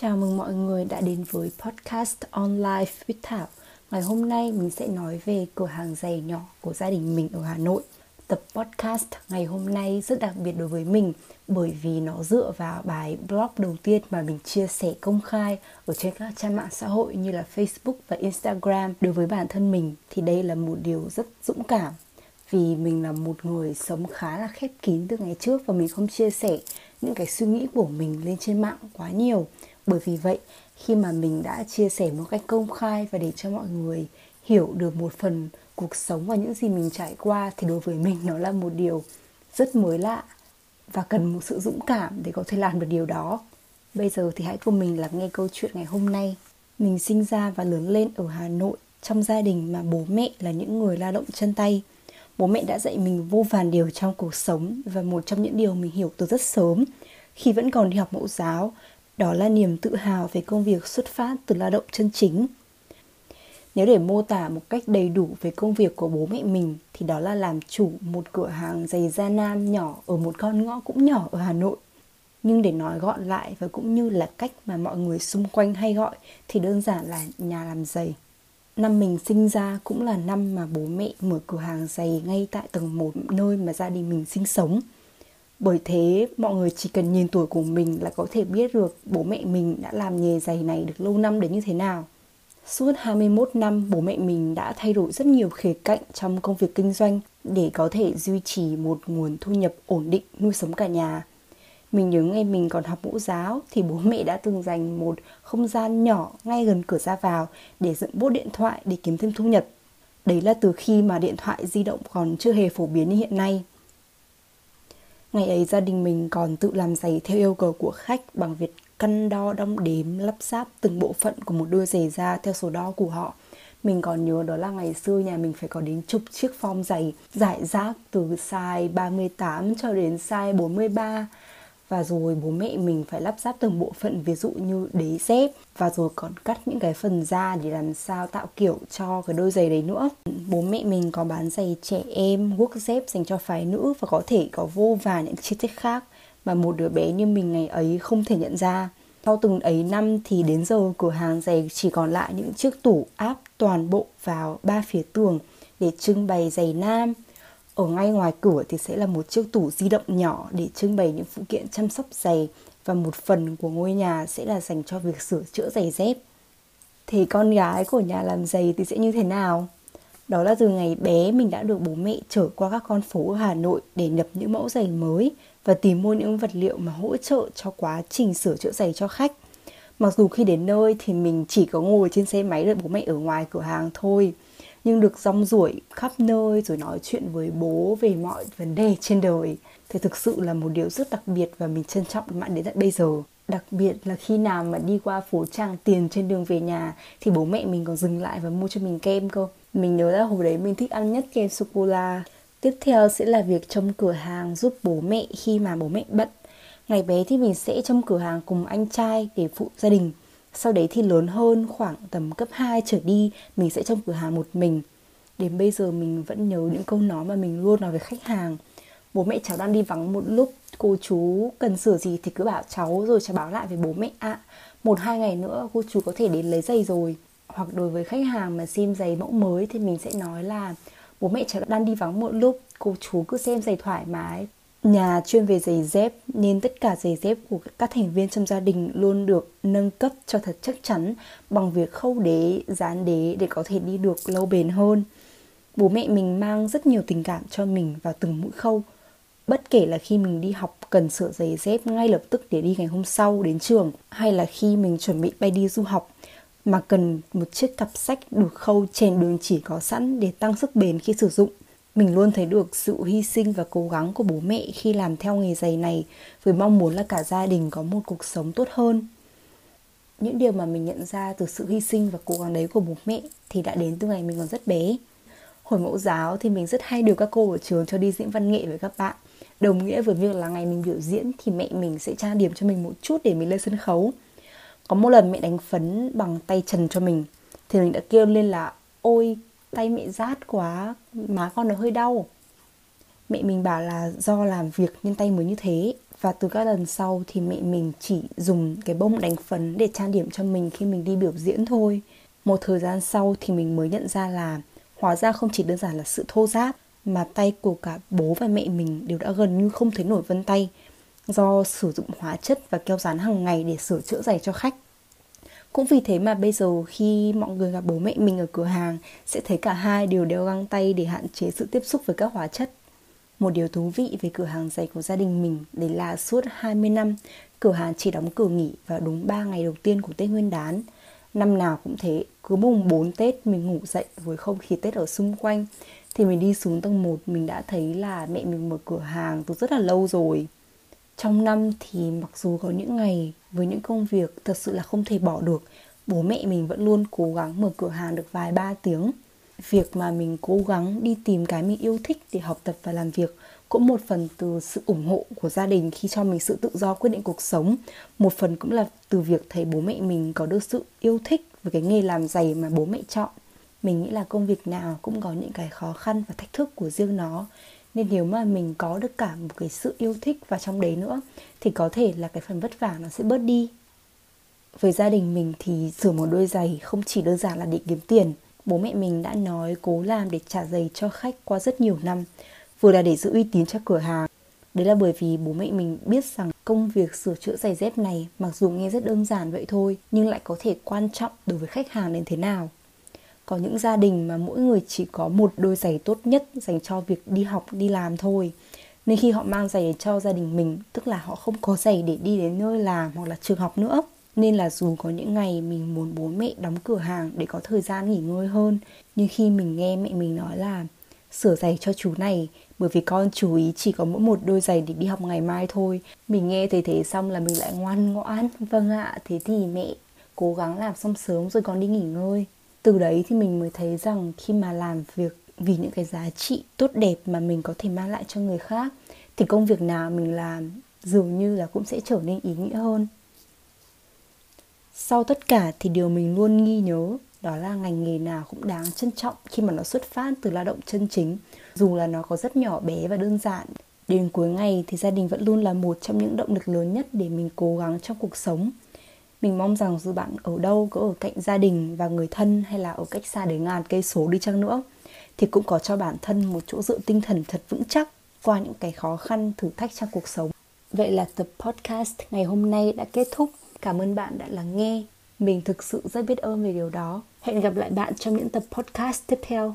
Chào mừng mọi người đã đến với podcast On Life with Thảo. Ngày hôm nay mình sẽ nói về cửa hàng giày nhỏ của gia đình mình ở Hà Nội. Tập podcast ngày hôm nay rất đặc biệt đối với mình bởi vì nó dựa vào bài blog đầu tiên mà mình chia sẻ công khai ở trên các trang mạng xã hội như là Facebook và Instagram. Đối với bản thân mình thì đây là một điều rất dũng cảm vì mình là một người sống khá là khép kín từ ngày trước và mình không chia sẻ những cái suy nghĩ của mình lên trên mạng quá nhiều bởi vì vậy, khi mà mình đã chia sẻ một cách công khai và để cho mọi người hiểu được một phần cuộc sống và những gì mình trải qua thì đối với mình nó là một điều rất mới lạ và cần một sự dũng cảm để có thể làm được điều đó. Bây giờ thì hãy cùng mình lắng nghe câu chuyện ngày hôm nay. Mình sinh ra và lớn lên ở hà nội, trong gia đình mà bố mẹ là những người lao động chân tay. Bố mẹ đã dạy mình vô vàn điều trong cuộc sống và một trong những điều mình hiểu từ rất sớm. Khi vẫn còn đi học mẫu giáo đó là niềm tự hào về công việc xuất phát từ lao động chân chính nếu để mô tả một cách đầy đủ về công việc của bố mẹ mình, thì đó là làm chủ một cửa hàng giày da nam nhỏ ở một con ngõ cũng nhỏ ở Hà Nội. Nhưng để nói gọn lại và cũng như là cách mà mọi người xung quanh hay gọi, thì đơn giản là nhà làm giày. Năm mình sinh ra cũng là năm mà bố mẹ mở cửa hàng giày ngay tại tầng 1 nơi mà gia đình mình sinh sống. Bởi thế mọi người chỉ cần nhìn tuổi của mình là có thể biết được bố mẹ mình đã làm nghề giày này được lâu năm đến như thế nào. Suốt 21 năm, bố mẹ mình đã thay đổi rất nhiều khía cạnh trong công việc kinh doanh để có thể duy trì một nguồn thu nhập ổn định nuôi sống cả nhà. Mình nhớ ngày mình còn học mẫu giáo thì bố mẹ đã từng dành một không gian nhỏ ngay gần cửa ra vào để dựng bốt điện thoại để kiếm thêm thu nhập. Đấy là từ khi mà điện thoại di động còn chưa hề phổ biến như hiện nay. Ngày ấy gia đình mình còn tự làm giày theo yêu cầu của khách bằng việc cân đo, đong đếm, lắp ráp từng bộ phận của một đôi giày da theo số đo của họ. Mình còn nhớ đó là ngày xưa nhà mình phải có đến chục chiếc form giày giải rác từ size 38 cho đến size 43 và rồi bố mẹ mình phải lắp ráp từng bộ phận, ví dụ như đế dép và rồi còn cắt những cái phần da để làm sao tạo kiểu cho cái đôi giày đấy nữa. Bố mẹ mình có bán giày trẻ em guốc dép dành cho phái nữ và có thể có vô vàn những chi tiết khác mà một đứa bé như mình ngày ấy không thể nhận ra. Sau từng ấy năm thì đến giờ cửa hàng giày chỉ còn lại những chiếc tủ áp toàn bộ vào ba phía tường để trưng bày giày nam ở ngay ngoài cửa thì sẽ là một chiếc tủ di động nhỏ để trưng bày những phụ kiện chăm sóc giày và một phần của ngôi nhà sẽ là dành cho việc sửa chữa giày dép. Thì con gái của nhà làm giày thì sẽ như thế nào? Đó là từ ngày bé mình đã được bố mẹ chở qua các con phố ở Hà Nội để nhập những mẫu giày mới và tìm mua những vật liệu mà hỗ trợ cho quá trình sửa chữa giày cho khách. Mặc dù khi đến nơi thì mình chỉ có ngồi trên xe máy đợi bố mẹ ở ngoài cửa hàng thôi nhưng được rong ruổi khắp nơi rồi nói chuyện với bố về mọi vấn đề trên đời. Thì thực sự là một điều rất đặc biệt và mình trân trọng mãi đến tận bây giờ. Đặc biệt là khi nào mà đi qua phố Tràng Tiền trên đường về nhà, thì bố mẹ mình còn dừng lại và mua cho mình kem cơ. Mình nhớ là hồi đấy mình thích ăn nhất kem sô cô la tiếp theo sẽ là việc trông cửa hàng giúp bố mẹ khi mà bố mẹ bận. Ngày bé thì mình sẽ trông cửa hàng cùng anh trai để phụ gia đình sau đấy thì lớn hơn khoảng tầm cấp 2 trở đi mình sẽ trong cửa hàng một mình. Đến bây giờ mình vẫn nhớ những câu nói mà mình luôn nói với khách hàng. Bố mẹ cháu đang đi vắng một lúc cô chú cần sửa gì thì cứ bảo cháu rồi cháu báo lại với bố mẹ. Ạ à, một hai ngày nữa cô chú có thể đến lấy giày rồi. Hoặc đối với khách hàng mà xem giày mẫu mới thì mình sẽ nói là bố mẹ cháu đang đi vắng một lúc cô chú cứ xem giày thoải mái nhà chuyên về giày dép nên tất cả giày dép của các thành viên trong gia đình luôn được nâng cấp cho thật chắc chắn bằng việc khâu đế, dán đế để có thể đi được lâu bền hơn. Bố mẹ mình mang rất nhiều tình cảm cho mình vào từng mũi khâu. Bất kể là khi mình đi học cần sửa giày dép ngay lập tức để đi ngày hôm sau đến trường hay là khi mình chuẩn bị bay đi du học mà cần một chiếc cặp sách được khâu trên đường chỉ có sẵn để tăng sức bền khi sử dụng mình luôn thấy được sự hy sinh và cố gắng của bố mẹ khi làm theo nghề giày này, với mong muốn là cả gia đình có một cuộc sống tốt hơn. Những điều mà mình nhận ra từ sự hy sinh và cố gắng đấy của bố mẹ thì đã đến từ ngày mình còn rất bé. Hồi mẫu giáo thì mình rất hay được các cô ở trường cho đi diễn văn nghệ với các bạn. Đồng nghĩa với việc là ngày mình biểu diễn thì mẹ mình sẽ trang điểm cho mình một chút để mình lên sân khấu. Có một lần mẹ đánh phấn bằng tay trần cho mình, thì mình đã kêu lên là, ôi tay mẹ rát quá, má con nó hơi đau. Mẹ mình bảo là do làm việc nên tay mới như thế. Và từ các lần sau thì mẹ mình chỉ dùng cái bông đánh phấn để trang điểm cho mình khi mình đi biểu diễn thôi. Một thời gian sau thì mình mới nhận ra là hóa ra không chỉ đơn giản là sự thô ráp, mà tay của cả bố và mẹ mình đều đã gần như không thấy nổi vân tay do sử dụng hóa chất và keo dán hàng ngày để sửa chữa giày cho khách cũng vì thế mà bây giờ khi mọi người gặp bố mẹ mình ở cửa hàng sẽ thấy cả hai đều đeo găng tay để hạn chế sự tiếp xúc với các hóa chất. Một điều thú vị về cửa hàng giày của gia đình mình đấy là suốt 20 năm, cửa hàng chỉ đóng cửa nghỉ vào đúng 3 ngày đầu tiên của Tết Nguyên đán. Năm nào cũng thế, cứ mùng 4 Tết mình ngủ dậy với không khí Tết ở xung quanh thì mình đi xuống tầng 1 mình đã thấy là mẹ mình mở cửa hàng từ rất là lâu rồi. Trong năm thì mặc dù có những ngày với những công việc thật sự là không thể bỏ được, bố mẹ mình vẫn luôn cố gắng mở cửa hàng được vài ba tiếng. Việc mà mình cố gắng đi tìm cái mình yêu thích để học tập và làm việc cũng một phần từ sự ủng hộ của gia đình khi cho mình sự tự do quyết định cuộc sống một phần cũng là từ việc thấy bố mẹ mình có được sự yêu thích với cái nghề làm giày mà bố mẹ chọn mình nghĩ là công việc nào cũng có những cái khó khăn và thách thức của riêng nó nên nếu mà mình có được cả một cái sự yêu thích vào trong đấy nữa, thì có thể là cái phần vất vả nó sẽ bớt đi. Với gia đình mình thì sửa một đôi giày không chỉ đơn giản là để kiếm tiền. Bố mẹ mình đã nói cố làm để trả giày cho khách qua rất nhiều năm, vừa là để giữ uy tín cho cửa hàng. Đấy là bởi vì bố mẹ mình biết rằng công việc sửa chữa giày dép này mặc dù nghe rất đơn giản vậy thôi, nhưng lại có thể quan trọng đối với khách hàng đến thế nào có những gia đình mà mỗi người chỉ có một đôi giày tốt nhất dành cho việc đi học, đi làm thôi. Nên khi họ mang giày cho gia đình mình, tức là họ không có giày để đi đến nơi làm hoặc là trường học nữa. Nên là dù có những ngày mình muốn bố mẹ đóng cửa hàng để có thời gian nghỉ ngơi hơn, nhưng khi mình nghe mẹ mình nói là sửa giày cho chú này, bởi vì con chú ý chỉ có mỗi một đôi giày để đi học ngày mai thôi. Mình nghe thấy thế xong là mình lại ngoan ngoãn. Vâng ạ, thế thì mẹ cố gắng làm xong sớm rồi con đi nghỉ ngơi từ đấy thì mình mới thấy rằng khi mà làm việc vì những cái giá trị tốt đẹp mà mình có thể mang lại cho người khác, thì công việc nào mình làm dường như là cũng sẽ trở nên ý nghĩa hơn. Sau tất cả thì điều mình luôn ghi nhớ, đó là ngành nghề nào cũng đáng trân trọng khi mà nó xuất phát từ lao động chân chính. Dù là nó có rất nhỏ bé và đơn giản, đến cuối ngày thì gia đình vẫn luôn là một trong những động lực lớn nhất để mình cố gắng trong cuộc sống mình mong rằng dù bạn ở đâu, có ở cạnh gia đình và người thân hay là ở cách xa đến ngàn cây số đi chăng nữa, thì cũng có cho bản thân một chỗ dựa tinh thần thật vững chắc qua những cái khó khăn, thử thách trong cuộc sống. Vậy là tập podcast ngày hôm nay đã kết thúc. Cảm ơn bạn đã lắng nghe. Mình thực sự rất biết ơn về điều đó. Hẹn gặp lại bạn trong những tập podcast tiếp theo.